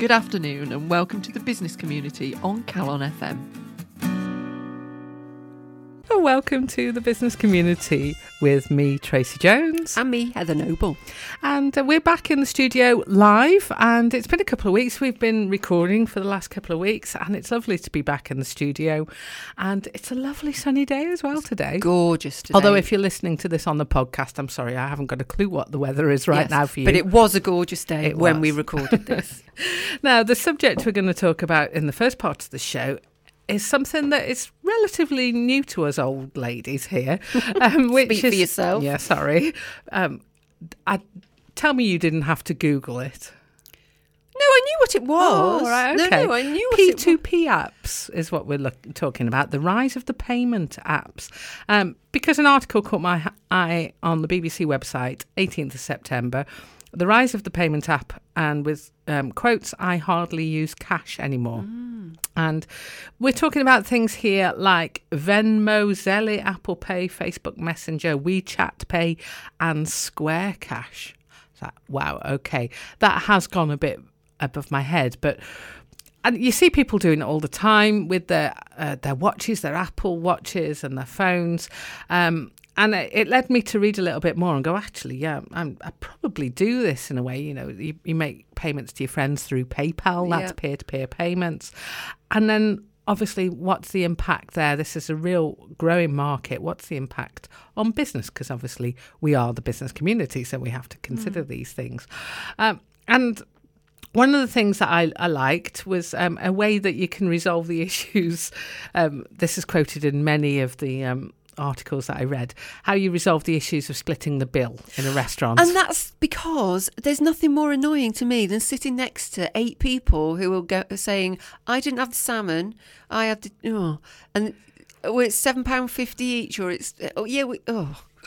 Good afternoon, and welcome to the business community on Calon FM. Welcome to the business community with me, Tracy Jones. And me, Heather Noble. And uh, we're back in the studio live. And it's been a couple of weeks. We've been recording for the last couple of weeks. And it's lovely to be back in the studio. And it's a lovely sunny day as well today. Gorgeous today. Although, if you're listening to this on the podcast, I'm sorry, I haven't got a clue what the weather is right Yes, now for you. But it was a gorgeous day It when we recorded this. Now, the subject we're going to talk about in the first part of the show is something that is relatively new to us old ladies here. Um, which Speak for yourself. Yeah, sorry. Um, I, tell me you didn't have to Google it. no, I knew what it was. Oh, right, No, okay. no, I knew what it was. P2P apps is what we're look, talking about, the rise of the payment apps. Um, because an article caught my eye on the BBC website, 18th of September, the rise of the payment app, and with um, quotes, I hardly use cash anymore. And we're talking about things here like Venmo, Zelle, Apple Pay, Facebook Messenger, WeChat Pay, and Square Cash. That, wow, okay. That has gone a bit above my head, but and you see people doing it all the time with their uh, their watches, their Apple watches, and their phones. Um, and it, led me to read a little bit more and go, actually, yeah, I'm, I probably do this in a way. You know, you, you make payments to your friends through PayPal. That's peer to peer payments, and then obviously, what's the impact there? This is a real growing market. What's the impact on business? Because obviously, we are the business community, so we have to consider these things. Um, and one of the things that I, I liked was um, a way that you can resolve the issues. Um, this is quoted in many of the um, articles that I read. How you resolve the issues of splitting the bill in a restaurant. And that's because there's nothing more annoying to me than sitting next to eight people who will go saying, "I didn't have the salmon, I had the oh," and well, it's seven pound fifty each, or it's oh yeah, we, oh. ugh."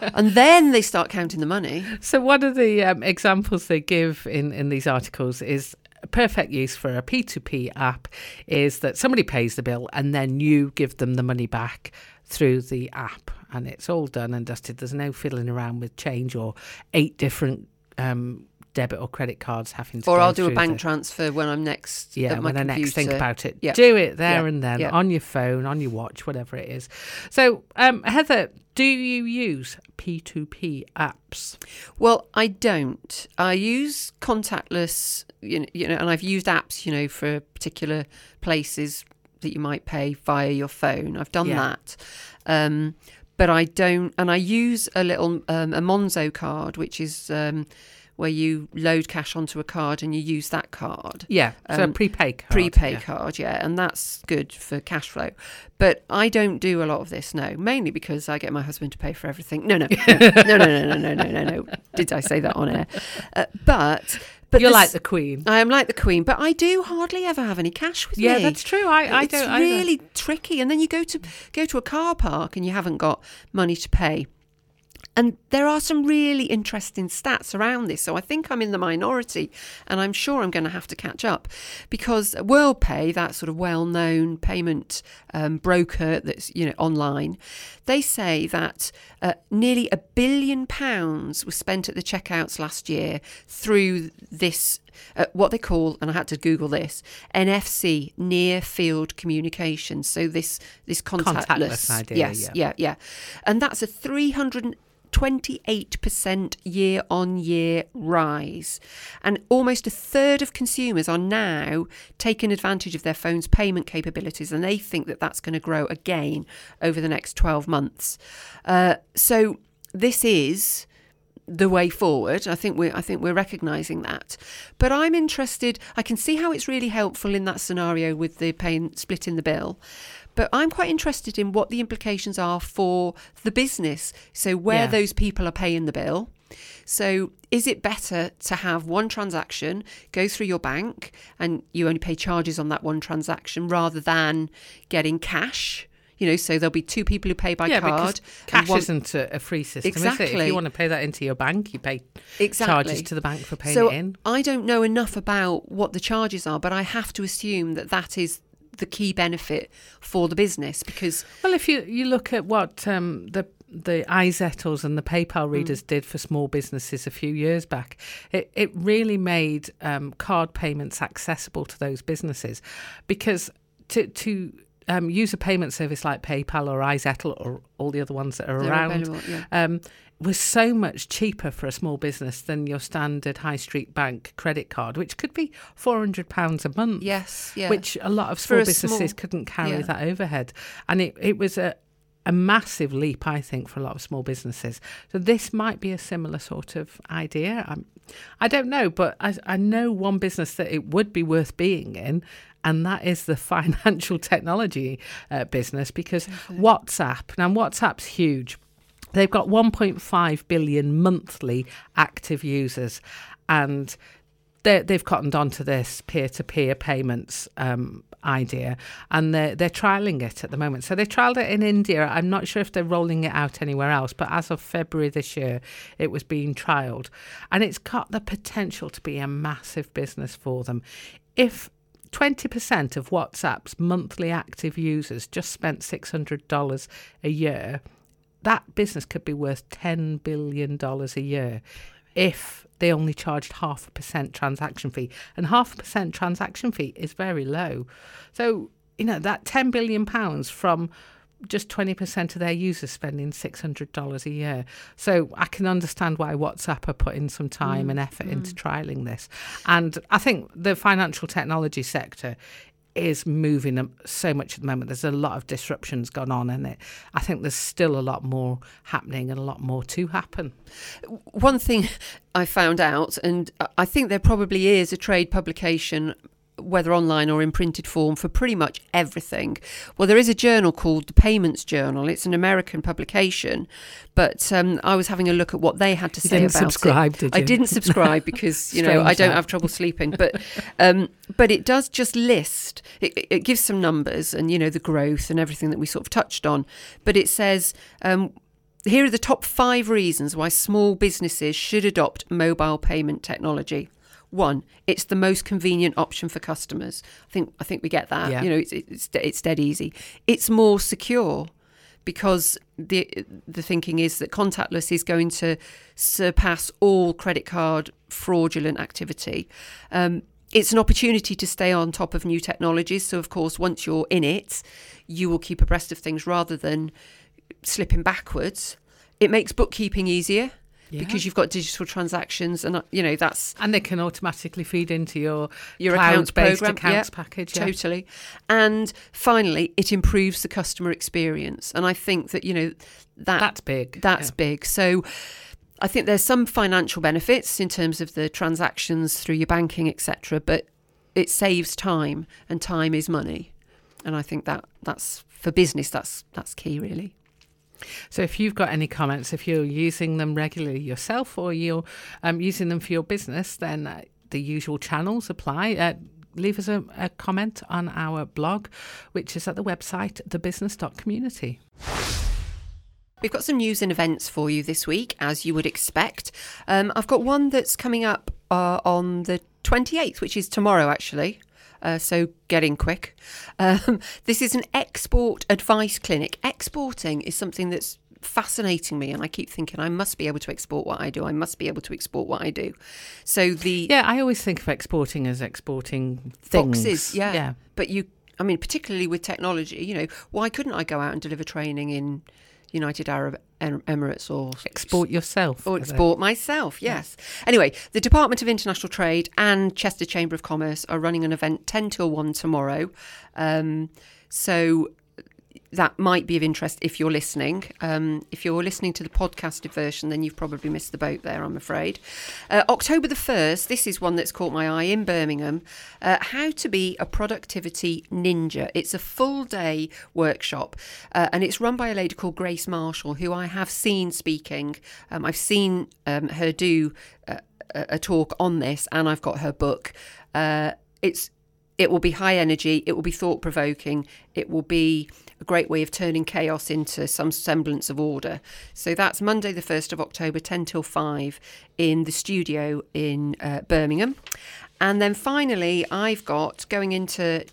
and then they start counting the money. So one of the um, examples they give in, in these articles is a perfect use for a P2P app is that somebody pays the bill and then you give them the money back through the app and it's all done and dusted. There's no fiddling around with change or eight different um, debit or credit cards having to Or I'll do a bank the- transfer when I'm next. yeah, when I next think about it, Yeah. do it there Yeah, and then yeah. on your phone, on your watch, whatever it is. So, um, Heather, do you use P2P apps? Well, I don't. I use contactless, you know, you know, and I've used apps, you know, for particular places that you might pay via your phone. I've done Yeah. that, um, but I don't. And I use a little um, a Monzo card, which is um, where you load cash onto a card and you use that card. Yeah, so a Um, prepay card. Prepay yeah. card, yeah, and that's good for cash flow. But I don't do a lot of this, no, mainly because I get my husband to pay for everything. No, no, no, no, no, no, no, no, no, no. Did I say that on air? Uh, but but You're this- like the Queen. I am like the Queen, but I do hardly ever have any cash with Yeah, me. Yeah, that's true. I, I it's don't. either. really tricky, and then you go to go to a car park and you haven't got money to pay. And there are some really interesting stats around this. So I think I'm in the minority and I'm sure I'm going to have to catch up because WorldPay, that sort of well known payment um, broker that's you know online, they say that uh, nearly a billion pounds was spent at the checkouts last year through this uh, what they call, and I had to Google this, NFC, near field communication. So this this contactless, Contactless idea, yes, yeah. yeah, yeah, and that's a three hundred. 28% year on year rise. And almost a third of consumers are now taking advantage of their phone's payment capabilities, and they think that that's going to grow again over the next 12 months. Uh, so, this is the way forward. I think we're I think we're recognizing that. But I'm interested I can see how it's really helpful in that scenario with the paying splitting the bill. But I'm quite interested in what the implications are for the business. So where Yeah. those people are paying the bill. So is it better to have one transaction go through your bank and you only pay charges on that one transaction rather than getting cash? You know, so there'll be two people who pay by yeah, card. cash one- isn't a, free system, is it? If you want to pay that into your bank, you pay exactly. charges to the bank for paying so it in. I don't know enough about what the charges are, but I have to assume that that is the key benefit for the business because Well, if you, you look at what um, the the iZettles and the PayPal readers did for small businesses a few years back, it, it really made um, card payments accessible to those businesses. Because to to um, use a payment service like PayPal or iZettle or all the other ones that are They're around yeah. um, was so much cheaper for a small business than your standard high street bank credit card, which could be four hundred pounds a month. Yes, yeah. which a lot of small businesses small- couldn't carry yeah. that overhead, and it it was a a massive leap, I think, for a lot of small businesses. So this might be a similar sort of idea. I'm, I don't know, but I, I know one business that it would be worth being in, and that is the financial technology uh, business because WhatsApp. Now, WhatsApp's huge. They've got 1.5 billion monthly active users, and they they've cottoned onto this peer-to-peer payments um, idea, and they're they're trialing it at the moment. So they trialed it in India. I'm not sure if they're rolling it out anywhere else, but as of February this year, it was being trialed, and it's got the potential to be a massive business for them. If 20% of WhatsApp's monthly active users just spent $600 a year, that business could be worth $10 billion a year if they only charged half a percent transaction fee. And half a percent transaction fee is very low. So, you know, that £10 billion pounds from just 20% of their users spending $600 a year. So I can understand why WhatsApp are putting some time and effort into trialing this. And I think the financial technology sector is moving um, so much at the moment. There's a lot of disruptions gone on, and it, I think there's still a lot more happening and a lot more to happen. One thing I found out, and I think there probably is a trade publication, whether online or in printed form, for pretty much everything. Well, there is a journal called the Payments Journal. It's an American publication, but um, I was having a look at what they had to You say didn't about subscribe, it. did I didn't subscribe because you know I don't have trouble sleeping, but um, but it does just list. It, it- it gives some numbers and you know the growth and everything that we sort of touched on, but it says. Um, here are the top five reasons why small businesses should adopt mobile payment technology. One, it's the most convenient option for customers. I think I think we get that. Yeah. You know, it's it's it's dead easy. It's more secure because the the thinking is that contactless is going to surpass all credit card fraudulent activity. Um, it's an opportunity to stay on top of new technologies. So, of course, once you're in it, you will keep abreast of things rather than slipping backwards. It makes bookkeeping easier Yeah. because you've got digital transactions, and uh, you know that's And they can automatically feed into your, your accounts program. accounts yeah, package. Yeah. Totally. And finally, it improves the customer experience, and I think that you know that That's big. that's big. So. I think there's some financial benefits in terms of the transactions through your banking, etc. But it saves time, and time is money, and I think that that's for business. That's that's key, really. So if you've got any comments, if you're using them regularly yourself or you're um, using them for your business, then uh, the usual channels apply. Uh, leave us a, a comment on our blog, which is at the website thebusiness.community. We've got some news and events for you this week, as you would expect. Um, I've got one that's coming up uh, on the 28th, which is tomorrow, actually. Uh, so get in quick. Um, this is an export advice clinic. Exporting is something that's fascinating me, and I keep thinking I must be able to export what I do. I must be able to export what I do. So the Yeah, I always think of exporting as exporting things. boxes, yeah. Yeah. But you, I mean, particularly with technology, you know, why couldn't I go out and deliver training in United Arab Emirates or Export yourself. or export myself, yes. Anyway, the Department of International Trade and Chester Chamber of Commerce are running an event 10 till 1 tomorrow. Um, so that might be of interest if you're listening. Um, if you're listening to the podcasted version, then you've probably missed the boat there, I'm afraid. Uh, October the 1st, this is one that's caught my eye in Birmingham uh, How to Be a Productivity Ninja. It's a full day workshop uh, and it's run by a lady called Grace Marshall, who I have seen speaking. Um, I've seen um, her do uh, a, a talk on this, and I've got her book. Uh, it's it will be high energy, it will be thought provoking, it will be a great way of turning chaos into some semblance of order. So that's Monday, the 1st of October, 10 till 5 in the studio in uh, Birmingham. And then finally, I've got going into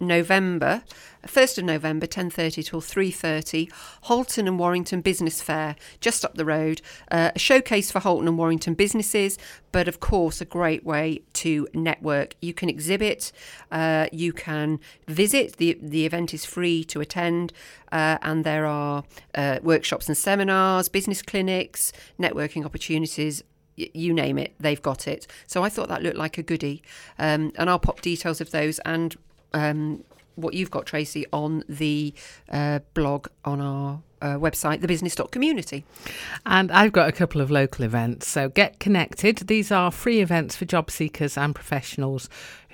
November, 1st of November, 10.30 till 3.30, Halton and Warrington Business Fair, just up the road. Uh, a showcase for Halton and Warrington businesses, but of course a great way to network. You can exhibit, uh, you can visit. The, the event is free to attend, uh, and there are uh, workshops and seminars, business clinics, networking opportunities, you name it, they've got it. So I thought that looked like a goodie. Um, and I'll pop details of those and um, what you've got, Tracy, on the uh, blog on our uh, website, thebusiness.community. And I've got a couple of local events. So get connected. These are free events for job seekers and professionals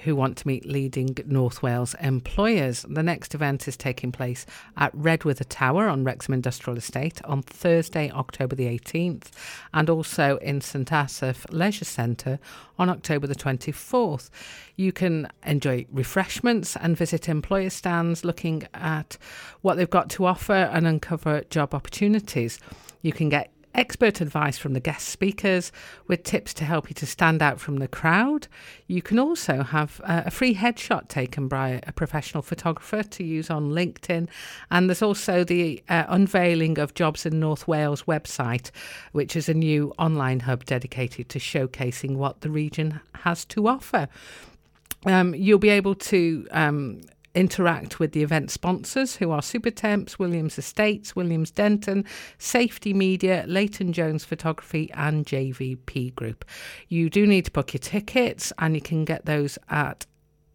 who want to meet leading North Wales employers. The next event is taking place at Redwither Tower on Wrexham Industrial Estate on Thursday, October the 18th, and also in St Asaph Leisure Centre on October the 24th. You can enjoy refreshments and visit employer stands looking at what they've got to offer and uncover job opportunities. You can get expert advice from the guest speakers with tips to help you to stand out from the crowd. You can also have uh, a free headshot taken by a professional photographer to use on LinkedIn. And there's also the uh, unveiling of Jobs in North Wales website, which is a new online hub dedicated to showcasing what the region has to offer. Um, you'll be able to um, interact with the event sponsors who are Supertemps, Williams Estates, Williams Denton, Safety Media, Leighton Jones Photography, and JVP Group. You do need to book your tickets, and you can get those at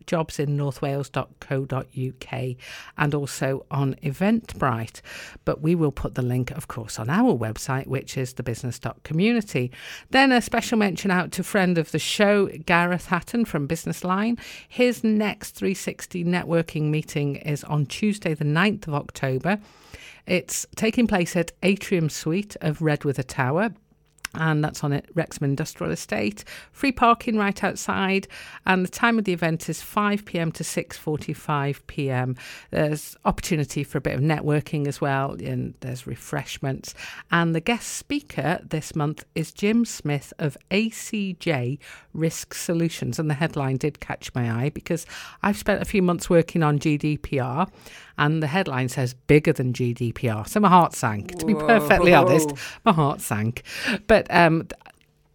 jobsinnorthwales.co.uk and also on Eventbrite. But we will put the link, of course, on our website, which is thebusiness.community. Then a special mention out to friend of the show, Gareth Hatton from Business Line. His next 360 networking meeting is on Tuesday, the 9th of October. It's taking place at Atrium Suite of Redwither Tower, and that's on it Wrexham Industrial Estate. Free parking right outside, and the time of the event is 5 pm to 6:45 pm. There's opportunity for a bit of networking as well, and there's refreshments. And the guest speaker this month is Jim Smith of ACJ Risk Solutions, and the headline did catch my eye because I've spent a few months working on GDPR, and the headline says bigger than GDPR. So my heart sank. To be perfectly honest, my heart sank. But um,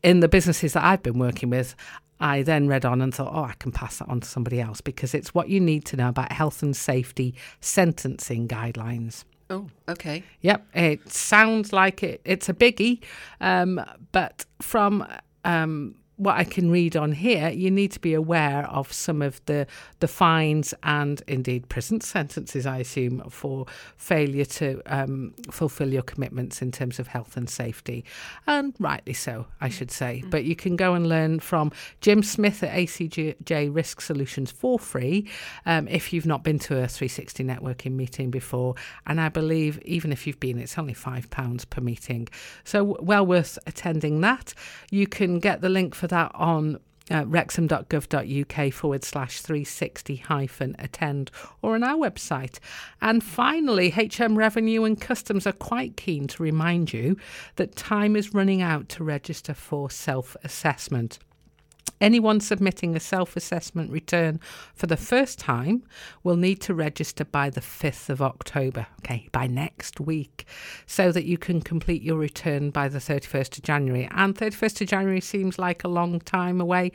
in the businesses that I've been working with, I then read on and thought, oh, I can pass that on to somebody else because it's what you need to know about health and safety sentencing guidelines. Oh, okay. Yep, it sounds like it, it's a biggie, um, but from um, what I can read on here, you need to be aware of some of the the fines and indeed prison sentences, I assume, for failure to um, fulfil your commitments in terms of health and safety, and rightly so, I should say. Mm. But you can go and learn from Jim Smith at ACJ Risk Solutions for free um, if you've not been to a 360 networking meeting before, and I believe even if you've been, it's only five pounds per meeting, so well worth attending that. You can get the link for that on uh, wrexham.gov.uk forward slash 360 hyphen attend or on our website. And finally, HM Revenue and Customs are quite keen to remind you that time is running out to register for self assessment. Anyone submitting a self assessment return for the first time will need to register by the 5th of October, okay, by next week, so that you can complete your return by the 31st of January. And 31st of January seems like a long time away.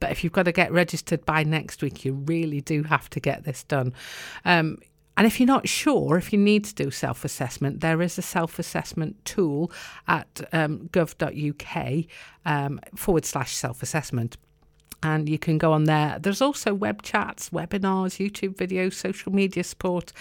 But if you've got to get registered by next week, you really do have to get this done. Um, and if you're not sure, if you need to do self assessment, there is a self assessment tool at um, gov.uk um, forward slash self assessment. And you can go on there. There's also web chats, webinars, YouTube videos, social media support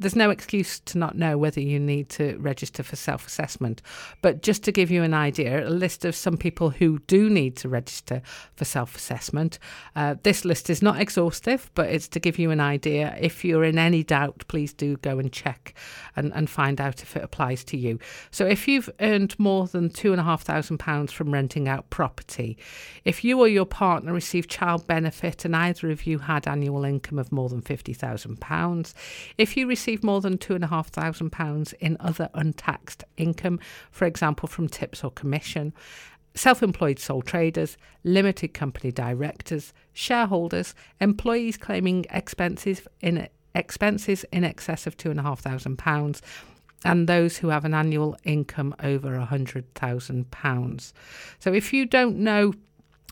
there's no excuse to not know whether you need to register for self assessment. But just to give you an idea, a list of some people who do need to register for self assessment. Uh, this list is not exhaustive, but it's to give you an idea. If you're in any doubt, please do go and check and, and find out if it applies to you. So if you've earned more than £2,500 from renting out property, if you or your partner received child benefit and either of you had annual income of more than £50,000, if you receive receive more than £2,500 in other untaxed income, for example, from tips or commission. self employed sole traders, limited company directors, shareholders, employees claiming expenses in expenses in excess of £2,500 and those who have an annual income over £100,000. So if you don't know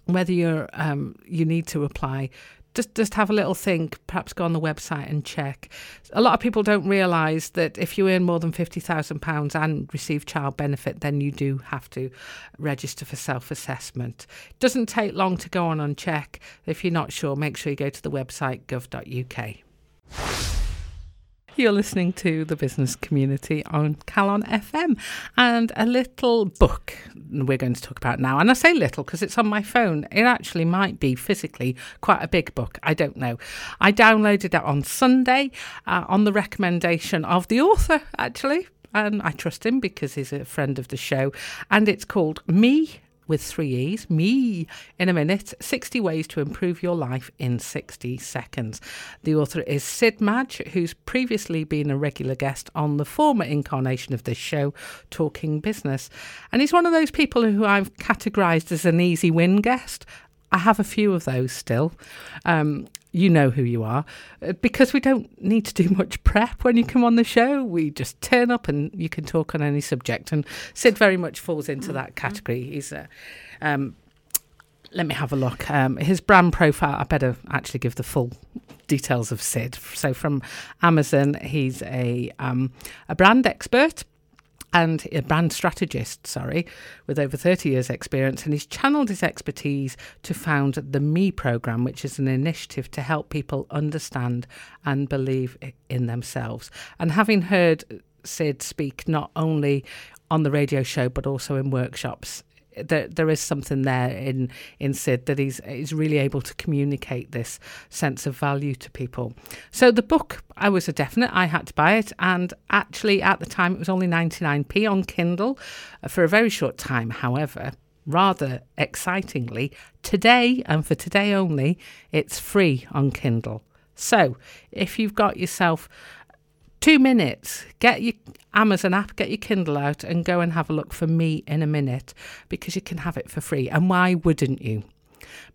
whether you're um, you need to apply, just just have a little think. Perhaps go on the website and check. A lot of people don't realise that if you earn more than fifty thousand pounds and receive child benefit, then you do have to register for self assessment. It doesn't take long to go on and check. If you're not sure, make sure you go to the website gov.uk. You're listening to the business community on Calon FM and a little book we're going to talk about now. And I say little because it's on my phone. It actually might be physically quite a big book. I don't know. I downloaded it on Sunday uh, on the recommendation of the author, actually. And I trust him because he's a friend of the show. And it's called Me with three E's, me, in a minute 60 ways to improve your life in 60 seconds. The author is Sid Madge, who's previously been a regular guest on the former incarnation of this show, Talking Business. And he's one of those people who I've categorised as an easy win guest. I have a few of those still. Um, you know who you are uh, because we don't need to do much prep when you come on the show. We just turn up and you can talk on any subject. And Sid very much falls into that category. He's a. Um, let me have a look. Um, his brand profile, I better actually give the full details of Sid. So, from Amazon, he's a, um, a brand expert and a brand strategist, sorry, with over 30 years' experience. And he's channeled his expertise to found the Me program, which is an initiative to help people understand and believe in themselves. And having heard Sid speak not only on the radio show but also in workshops there, there is something there in in Sid that he's he's really able to communicate this sense of value to people. So the book, I was a definite. I had to buy it, and actually at the time it was only 99p on Kindle uh, for a very short time. However, rather excitingly, today and for today only, it's free on Kindle. So if you've got yourself two minutes. Get your Amazon app, get your Kindle out, and go and have a look for me in a minute because you can have it for free. And why wouldn't you?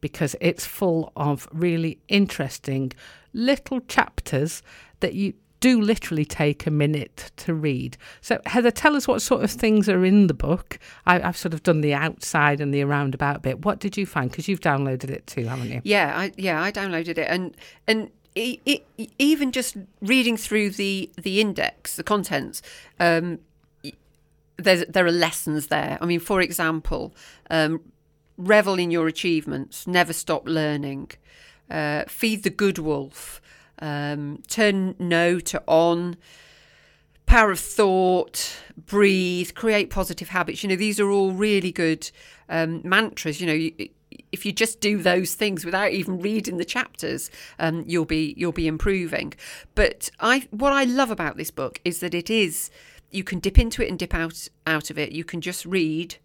Because it's full of really interesting little chapters that you do literally take a minute to read. So, Heather, tell us what sort of things are in the book. I, have sort of done the outside and the roundabout bit. What did you find? Because you've downloaded it too, haven't you? Yeah, I, yeah, I downloaded it, and and it, even just reading through the the index, the contents, um, there's there are lessons there. I mean, for example, um, revel in your achievements, never stop learning, uh, feed the good wolf, um, turn no to on. Power of thought, breathe, create positive habits. You know, these are all really good um, mantras. You know, you, if you just do those things without even reading the chapters, um, you'll be you'll be improving. But I what I love about this book is that it is you can dip into it and dip out out of it. You can just read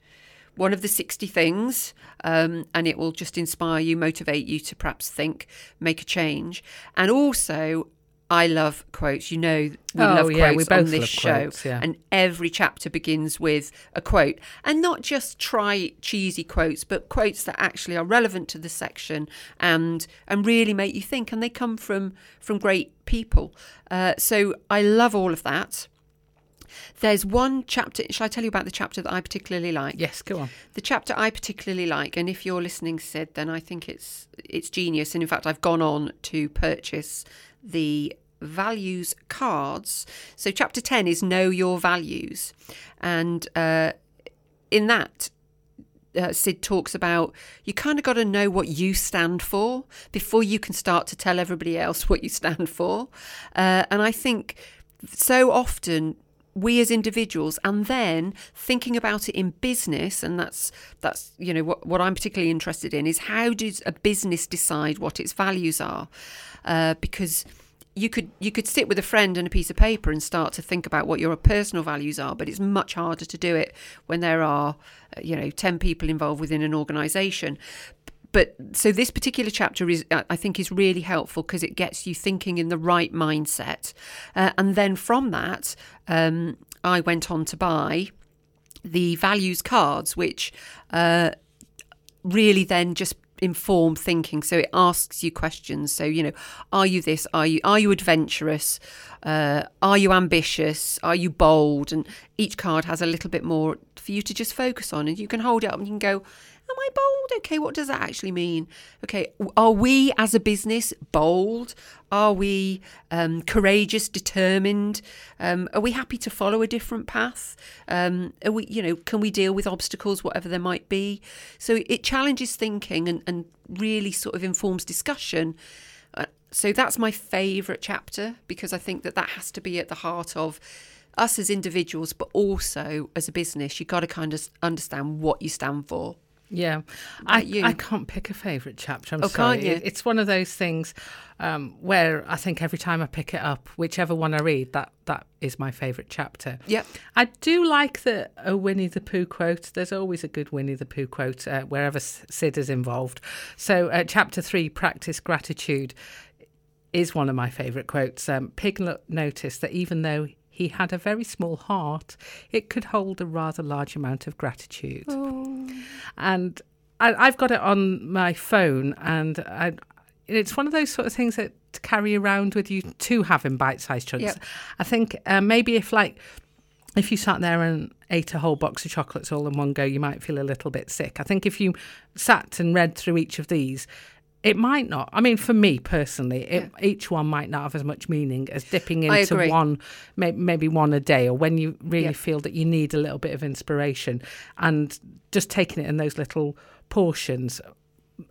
one of the 60 things um, and it will just inspire you motivate you to perhaps think make a change and also I love quotes. You know, we oh, love yeah, quotes we on this show. quotes, yeah. And every chapter begins with a quote. And not just try cheesy quotes, but quotes that actually are relevant to the section and and really make you think. And they come from from great people. Uh, so I love all of that. There's one chapter. Shall I tell you about the chapter that I particularly like? Yes, go on. The chapter I particularly like, and if you're listening, Sid, then I think it's it's genius. And in fact, I've gone on to purchase the values cards. So, chapter 10 is Know Your Values. And uh, in that, uh, Sid talks about you kind of got to know what you stand for before you can start to tell everybody else what you stand for. Uh, and I think so often we as individuals and then thinking about it in business and that's that's you know what, what i'm particularly interested in is how does a business decide what its values are? Uh, because you could you could sit with a friend and a piece of paper and start to think about what your personal values are but it's much harder to do it when there are uh, you know 10 people involved within an organization but so this particular chapter is i think is really helpful because it gets you thinking in the right mindset. Uh, and then from that um, i went on to buy the values cards, which uh, really then just inform thinking. So it asks you questions. So you know are you this? Are you are you adventurous? Uh, are you ambitious? Are you bold? And each card has a little bit more for you to just focus on and you can hold it up and you can go Am I bold? Okay, what does that actually mean? Okay, are we as a business bold? Are we um, courageous, determined? Um, are we happy to follow a different path? Um, are we, you know, can we deal with obstacles, whatever there might be? So it challenges thinking and, and really sort of informs discussion. Uh, so that's my favourite chapter because I think that that has to be at the heart of us as individuals, but also as a business. You've got to kind of understand what you stand for. Yeah, I, you? I can't pick a favourite chapter. I'm Oh, sorry. can't you? It's one of those things um, where I think every time I pick it up, whichever one I read, that that is my favourite chapter. Yep. I do like the a Winnie the Pooh quote. There's always a good Winnie the Pooh quote uh, wherever Sid is involved. So, uh, chapter three, practice gratitude, is one of my favourite quotes. Um, Piglet noticed that even though he had a very small heart, it could hold a rather large amount of gratitude. And I, I've got it on my phone, and I, it's one of those sort of things that to carry around with you to have in bite-sized chunks. Yep. I think uh, maybe if like if you sat there and ate a whole box of chocolates all in one go, you might feel a little bit sick. I think if you sat and read through each of these, it might not. I mean, for me personally, it, each one might not have as much meaning as dipping into one, may, maybe one a day, or when you really Yeah. feel that you need a little bit of inspiration, and just taking it in those little portions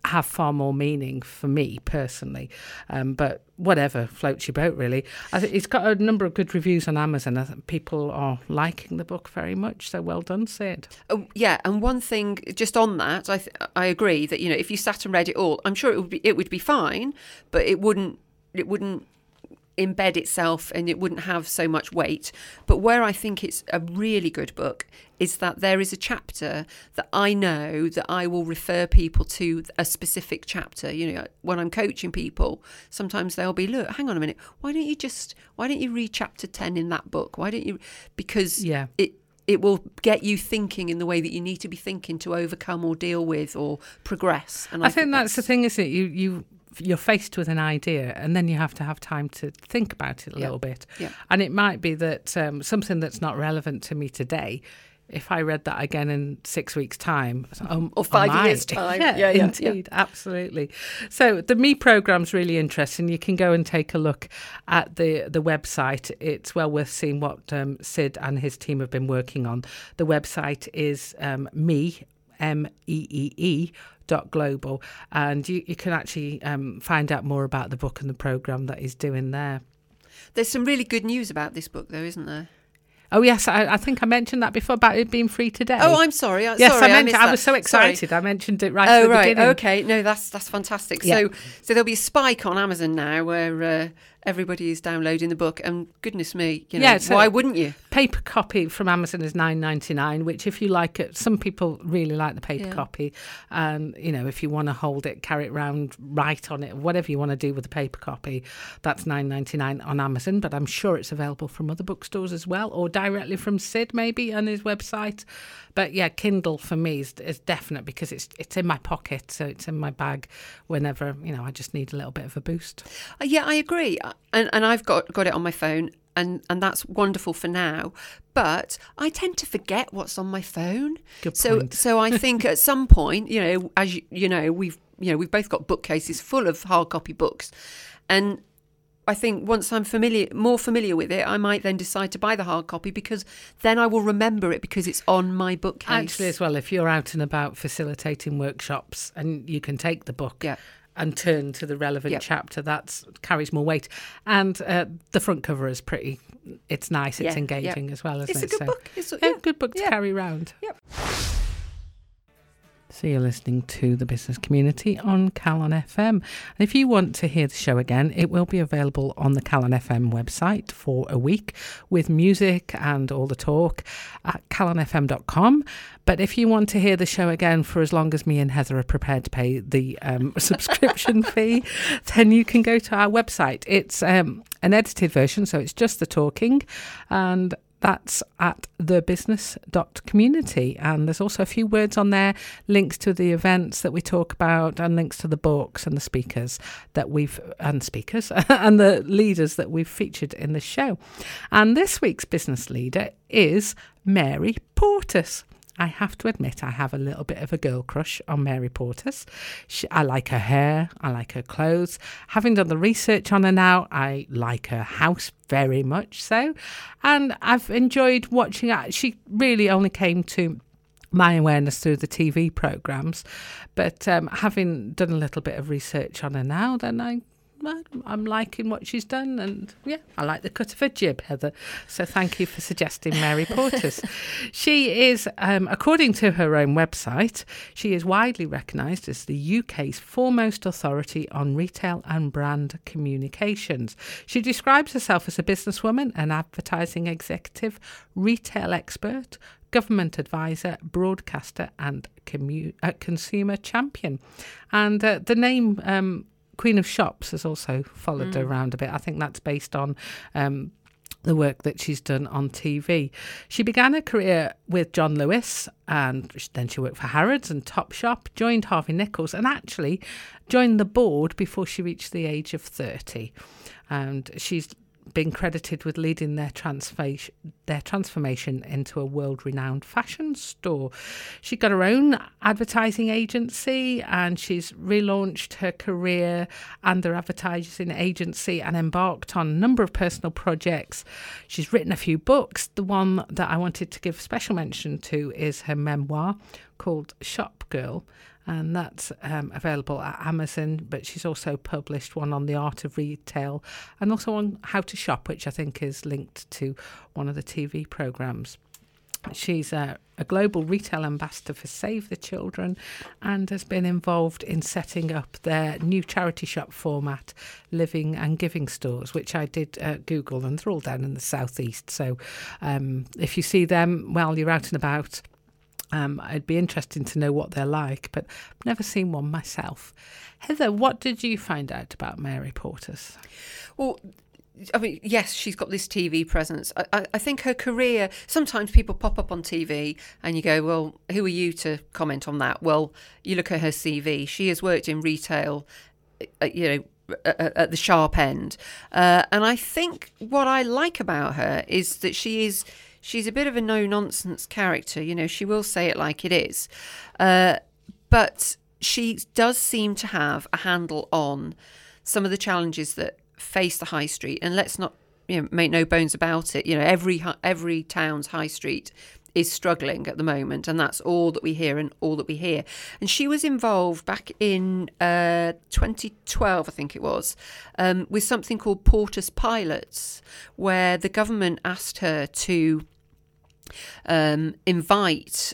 have far more meaning for me personally. Um, but whatever floats your boat, really. I think it's got a number of good reviews on Amazon. I people are liking the book very much. So well done, Sid. Oh, yeah, and one thing just on that, I th- I agree that you know if you sat and read it all, I'm sure it would be it would be fine, but it wouldn't it wouldn't embed itself and it wouldn't have so much weight. But where I think it's a really good book is that there is a chapter that I know that I will refer people to a specific chapter. You know, when I'm coaching people, sometimes they'll be, look, hang on a minute, why don't you just why don't you read chapter 10 in that book? Why don't you because Yeah. it it will get you thinking in the way that you need to be thinking to overcome or deal with or progress. And I, think that's, the thing, isn't it? You you you're faced with an idea, and then you have to have time to think about it a Yeah. little bit. Yeah. And it might be that um, something that's not relevant to me today. If I read that again in six weeks' time, um, Or five my. years' time. yeah, Yeah, yeah, yeah. indeed, absolutely. So the Me program's really interesting. You can go and take a look at the the website. It's well worth seeing what um, Sid and his team have been working on. The website is um, Me M E E E dot global, and you, you can actually um, find out more about the book and the program that he's doing there. There's some really good news about this book, though, isn't there? Oh yes, I, I think I mentioned that before about it being free today. Oh, I'm sorry. I- yes, sorry, I mentioned. missed I, was so Sorry. excited. I mentioned it right at Oh the right, beginning. okay. No, that's that's fantastic. Yeah. So so there'll be a spike on Amazon now where uh, everybody is downloading the book, and goodness me, you know, Yeah, so- why wouldn't you? paper copy from Amazon is nine ninety nine. Which, if you like it, some people really like the paper Yeah. copy, and you know, if you want to hold it, carry it around, write on it, whatever you want to do with the paper copy, that's nine ninety nine on Amazon. But I'm sure it's available from other bookstores as well, or directly from Sid maybe on his website. But yeah, Kindle for me is, is definite because it's it's in my pocket, so it's in my bag whenever you know I just need a little bit of a boost. Uh, yeah, I agree, Uh, and and I've got got it on my phone, and and that's wonderful for now. But I tend to forget what's on my phone. Good so point. so I think at some point, you know, as you, you know, we've you know we've both got bookcases full of hard copy books, and. I think once I'm familiar, more familiar with it, I might then decide to buy the hard copy because then I will remember it because it's on my bookcase. Actually, as well, if you're out and about facilitating workshops and you can take the book Yeah. and turn to the relevant Yeah. chapter, that carries more weight. And uh, the front cover is pretty. It's nice. It's Yeah, engaging as well, isn't it's a it? good So- book. It's a, Yeah, yeah. good book to yeah. carry around. Yep. So you're listening to the business community on Calon FM. And if you want to hear the show again, it will be available on the Calon FM website for a week with music and all the talk at calonfm.com. But if you want to hear the show again for as long as me and Heather are prepared to pay the um, subscription fee, then you can go to our website. It's um, an edited version, so it's just the talking. And That's at thebusiness.community. And there's also a few words on there, links to the events that we talk about, and links to the books and the speakers that we've, and speakers, and the leaders that we've featured in the show. And this week's business leader is Mary Portas. I have to admit, I have a little bit of a girl crush on Mary Portas. She, I like her hair, I like her clothes. Having done the research on her now, I like her house very much so. And I've enjoyed watching her. She really only came to my awareness through the TV programs. But um, having done a little bit of research on her now, then I I'm liking what she's done, and yeah, I like the cut of her jib, Heather. So thank you for suggesting Mary Portas. she is, um, according to her own website, she is widely recognised as the UK's foremost authority on retail and brand communications. She describes herself as a businesswoman, an advertising executive, retail expert, government advisor, broadcaster, and commu- uh, consumer champion. And uh, the name um, Queen of Shops has also followed mm. her around a bit. I think that's based on. Um, the work that she's done on TV. She began her career with John Lewis and then she worked for Harrods and Topshop, joined Harvey Nichols, and actually joined the board before she reached the age of 30. And she's been credited with leading their transformation, their transformation into a world-renowned fashion store. She got her own advertising agency, and she's relaunched her career and advertising agency, and embarked on a number of personal projects. She's written a few books. The one that I wanted to give special mention to is her memoir called Shop Girl and that's um, available at Amazon. But she's also published one on the art of retail and also on how to shop, which I think is linked to one of the TV programs. She's a, a, global retail ambassador for Save the Children and has been involved in setting up their new charity shop format, Living and Giving Stores, which I did uh, Google and they're all down in the southeast. So um, if you see them while you're out and about, um, it'd be interesting to know what they're like, but I've never seen one myself. Heather, what did you find out about Mary Portas? Well, I mean, yes, she's got this TV presence. I, I, I, think her career, sometimes people pop up on TV and you go, well, who are you to comment on that? Well, you look at her CV. She has worked in retail, uh, you know, at the sharp end. Uh, and I think what I like about her is that she is she's a bit of a no nonsense character. You know, she will say it like it is. Uh, but she does seem to have a handle on some of the challenges that face the high street. And let's not you know, make no bones about it. You know, every every town's high street is struggling at the moment, and that's all that we hear and all that we hear. And she was involved back in uh, 2012, I think it was, um, with something called Portas Pilots, where the government asked her to um, invite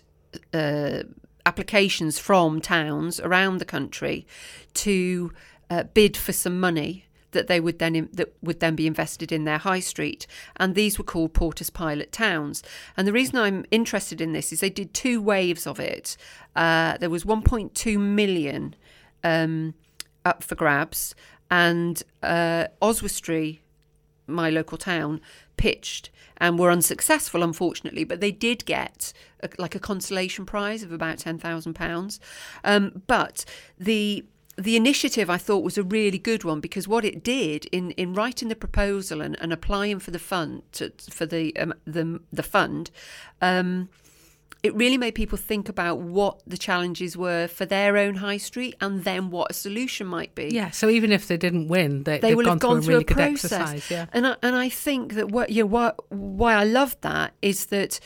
uh, applications from towns around the country to uh, bid for some money that they would then that would then be invested in their high street. And these were called Portas pilot towns. And the reason I'm interested in this is they did two waves of it. Uh, there was 1.2 million um, up for grabs. And uh, Oswestry my local town pitched and were unsuccessful, unfortunately. But they did get a, like a consolation prize of about ten thousand um, pounds. But the the initiative I thought was a really good one because what it did in, in writing the proposal and, and applying for the fund to, for the um, the the fund, um, it really made people think about what the challenges were for their own high street and then what a solution might be. Yeah, so even if they didn't win, they, they will have gone through a really good process. exercise. Yeah, and I, and I think that what you know, what why I love that is that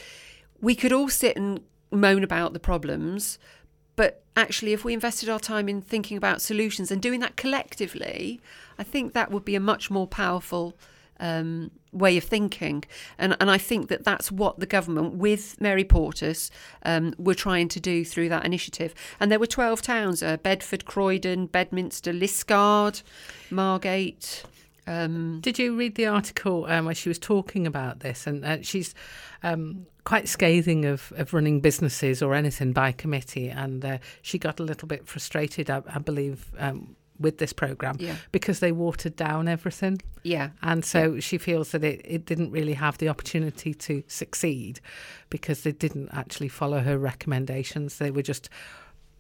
we could all sit and moan about the problems, but actually, if we invested our time in thinking about solutions and doing that collectively, I think that would be a much more powerful um, way of thinking. And, and I think that that's what the government, with Mary Portas, um, were trying to do through that initiative. And there were 12 towns uh, Bedford, Croydon, Bedminster, Liscard, Margate. Um, Did you read the article um, where she was talking about this? And uh, she's um, quite scathing of, of running businesses or anything by committee. And uh, she got a little bit frustrated, I, I believe, um, with this program Yeah. because they watered down everything. Yeah. And so she feels that it, it didn't really have the opportunity to succeed because they didn't actually follow her recommendations. They were just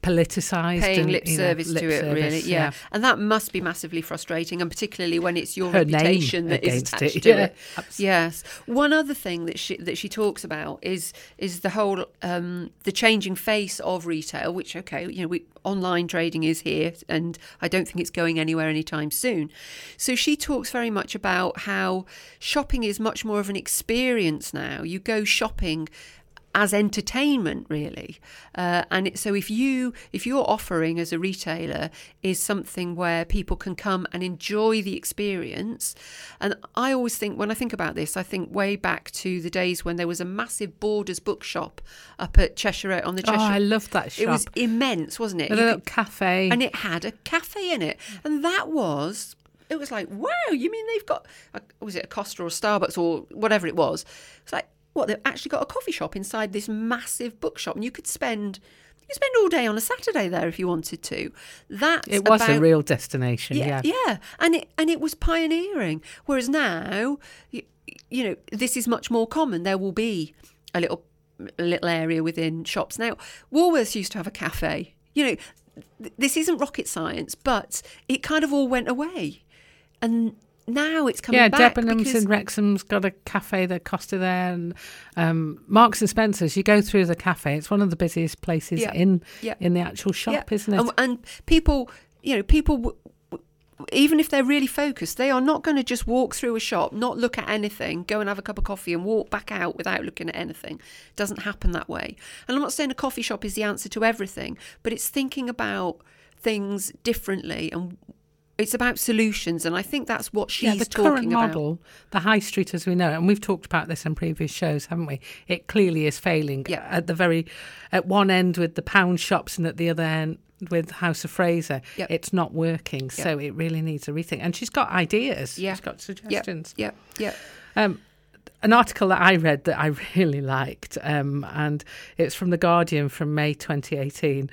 politicised. Paying and, lip you know, service lip to it, really. service, Yeah. And that must be massively frustrating, and particularly when it's your Her reputation that is against it, attached to yeah, it. Yes. One other thing that she that she talks about is is the whole um, the changing face of retail, which okay, you know, we, online trading is here, and I don't think it's going anywhere anytime soon. So she talks very much about how shopping is much more of an experience now. You go shopping as entertainment really. Uh, and it, so if you if you're offering as a retailer is something where people can come and enjoy the experience and i always think when i think about this i think way back to the days when there was a massive borders bookshop up at cheshire on the cheshire Oh, cheshire. I love that shop. it was immense wasn't it? A little could- cafe. and it had a cafe in it. And that was it was like wow you mean they've got a, was it a costa or a starbucks or whatever it was? It's like what they've actually got a coffee shop inside this massive bookshop and you could spend you could spend all day on a saturday there if you wanted to That it was a real destination, yeah. yeah, yeah, and it and it was pioneering. Whereas now, you, you know, this is much more common. There will be a little a little area within shops now. Woolworths used to have a cafe. You know, th- this isn't rocket science, but it kind of all went away, and now it's coming Yeah, back. Debenhams because- and Wrexham's got a cafe the Costa there, and um, Marks and Spencers. You go through the cafe; it's one of the busiest places Yeah, in yeah. in the actual shop, Yeah. isn't it? And, and people, you know, people, w- w- even if they're really focused, they are not going to just walk through a shop, not look at anything, go and have a cup of coffee and walk back out without looking at anything. It doesn't happen that way. And I'm not saying a coffee shop is the answer to everything, but it's thinking about things differently and it's about solutions. And I think that's what she's yeah, the talking current about. model, the high street as we know it, and we've talked about this in previous shows, haven't we? It clearly is failing. Yeah. At the very, at one end with the pound shops, and at the other end with House of Fraser, Yep. it's not working. So it really needs a rethink. And she's got ideas. Yeah. She's got suggestions. yeah, yeah. Um, an article that I read that I really liked, um, and it's from The Guardian from May 2018.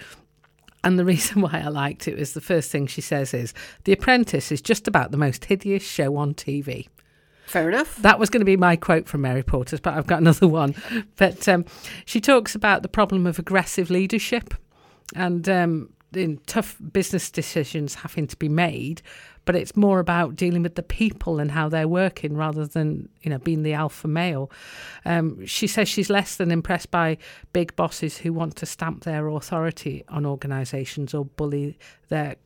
And the reason why I liked it was the first thing she says is The Apprentice is just about the most hideous show on TV. Fair enough. That was going to be my quote from Mary Portas, but I've got another one. But um, she talks about the problem of aggressive leadership and um, in tough business decisions having to be made. But it's more about dealing with the people and how they're working rather than you know being the alpha male. Um, she says she's less than impressed by big bosses who want to stamp their authority on organisations or bully their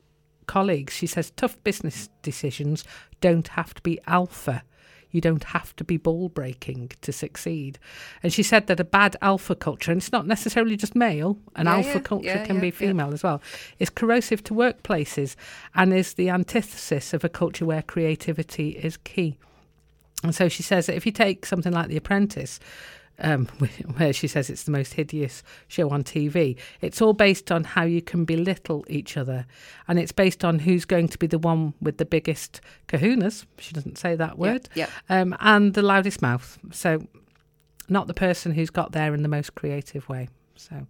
colleagues. She says tough business decisions don't have to be alpha. You don't have to be ball breaking to succeed. And she said that a bad alpha culture, and it's not necessarily just male, an Yeah, alpha yeah, culture yeah, can be female as well, is corrosive to workplaces and is the antithesis of a culture where creativity is key. And so she says that if you take something like The Apprentice, um, where she says it's the most hideous show on TV, it's all based on how you can belittle each other. And it's based on who's going to be the one with the biggest kahunas. She doesn't say that word. Yeah, Um, and the loudest mouth. So, not the person who's got there in the most creative way. So,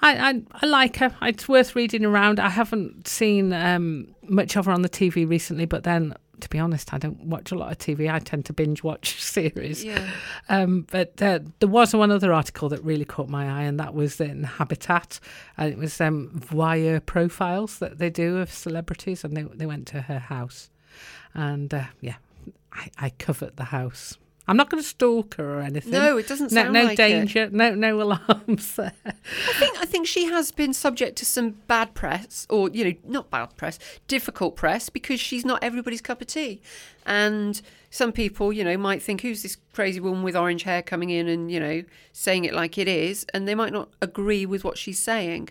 I, I, I like her. It's worth reading around. I haven't seen um, much of her on the TV recently, but then, to be honest, I don't watch a lot of TV. I tend to binge watch series. yeah. Um, but uh, there was one other article that really caught my eye, and that was in Habitat. And it was um, voyeur profiles that they do of celebrities, and they, they went to her house. And uh, yeah, I, I covet the house. I'm not going to stalk her or anything. No, it doesn't No, sound no like it. No danger, no no alarms there. I think I think she has been subject to some bad press, or you know, not bad press, difficult press, because she's not everybody's cup of tea, and some people, you know, might think, "Who's this crazy woman with orange hair coming in and you know saying it like it is?" and they might not agree with what she's saying.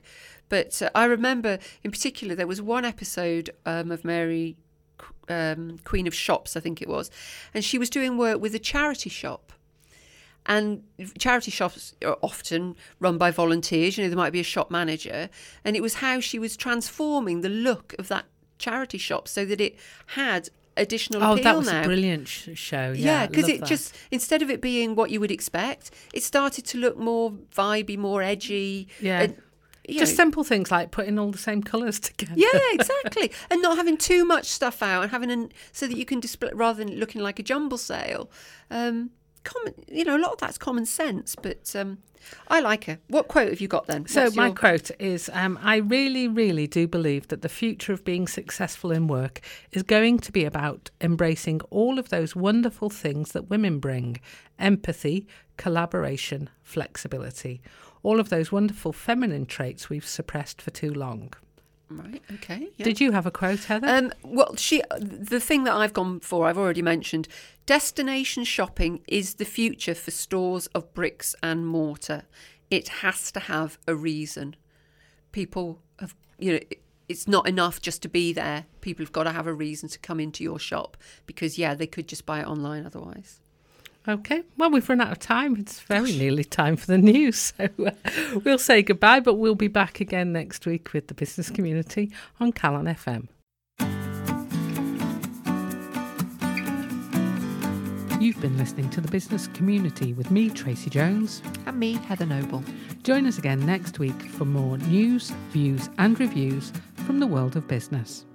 But uh, I remember, in particular, there was one episode um, of Mary, um, Queen of Shops, I think it was, and she was doing work with a charity shop. And charity shops are often run by volunteers. You know, there might be a shop manager. And it was how she was transforming the look of that charity shop so that it had additional Oh, appeal that was now. a brilliant sh- show. Yeah, Yeah, because love it that. just instead of it being what you would expect, it started to look more vibey, more edgy. Yeah. And Just know, simple things like putting all the same colours together. yeah, exactly, and not having too much stuff out, and having an so that you can display rather than looking like a jumble sale. Um, common, you know, a lot of that's common sense, but um, I like her. What quote have you got then? So What's my your- quote is: um, "I really, really do believe that the future of being successful in work is going to be about embracing all of those wonderful things that women bring: empathy, collaboration, flexibility, all of those wonderful feminine traits we've suppressed for too long." right, okay, yeah. Did you have a quote, Heather? Um, well, she the thing that I've gone for, I've already mentioned. Destination shopping is the future for stores of bricks and mortar. It has to have a reason. People have, you know, it's not enough just to be there. People have got to have a reason to come into your shop because, yeah, they could just buy it online otherwise. Okay, well, we've run out of time. It's very nearly time for the news. So uh, we'll say goodbye, but we'll be back again next week with the business community on Calon FM. You've been listening to the business community with me, Tracy Jones. And me, Heather Noble. Join us again next week for more news, views, and reviews from the world of business.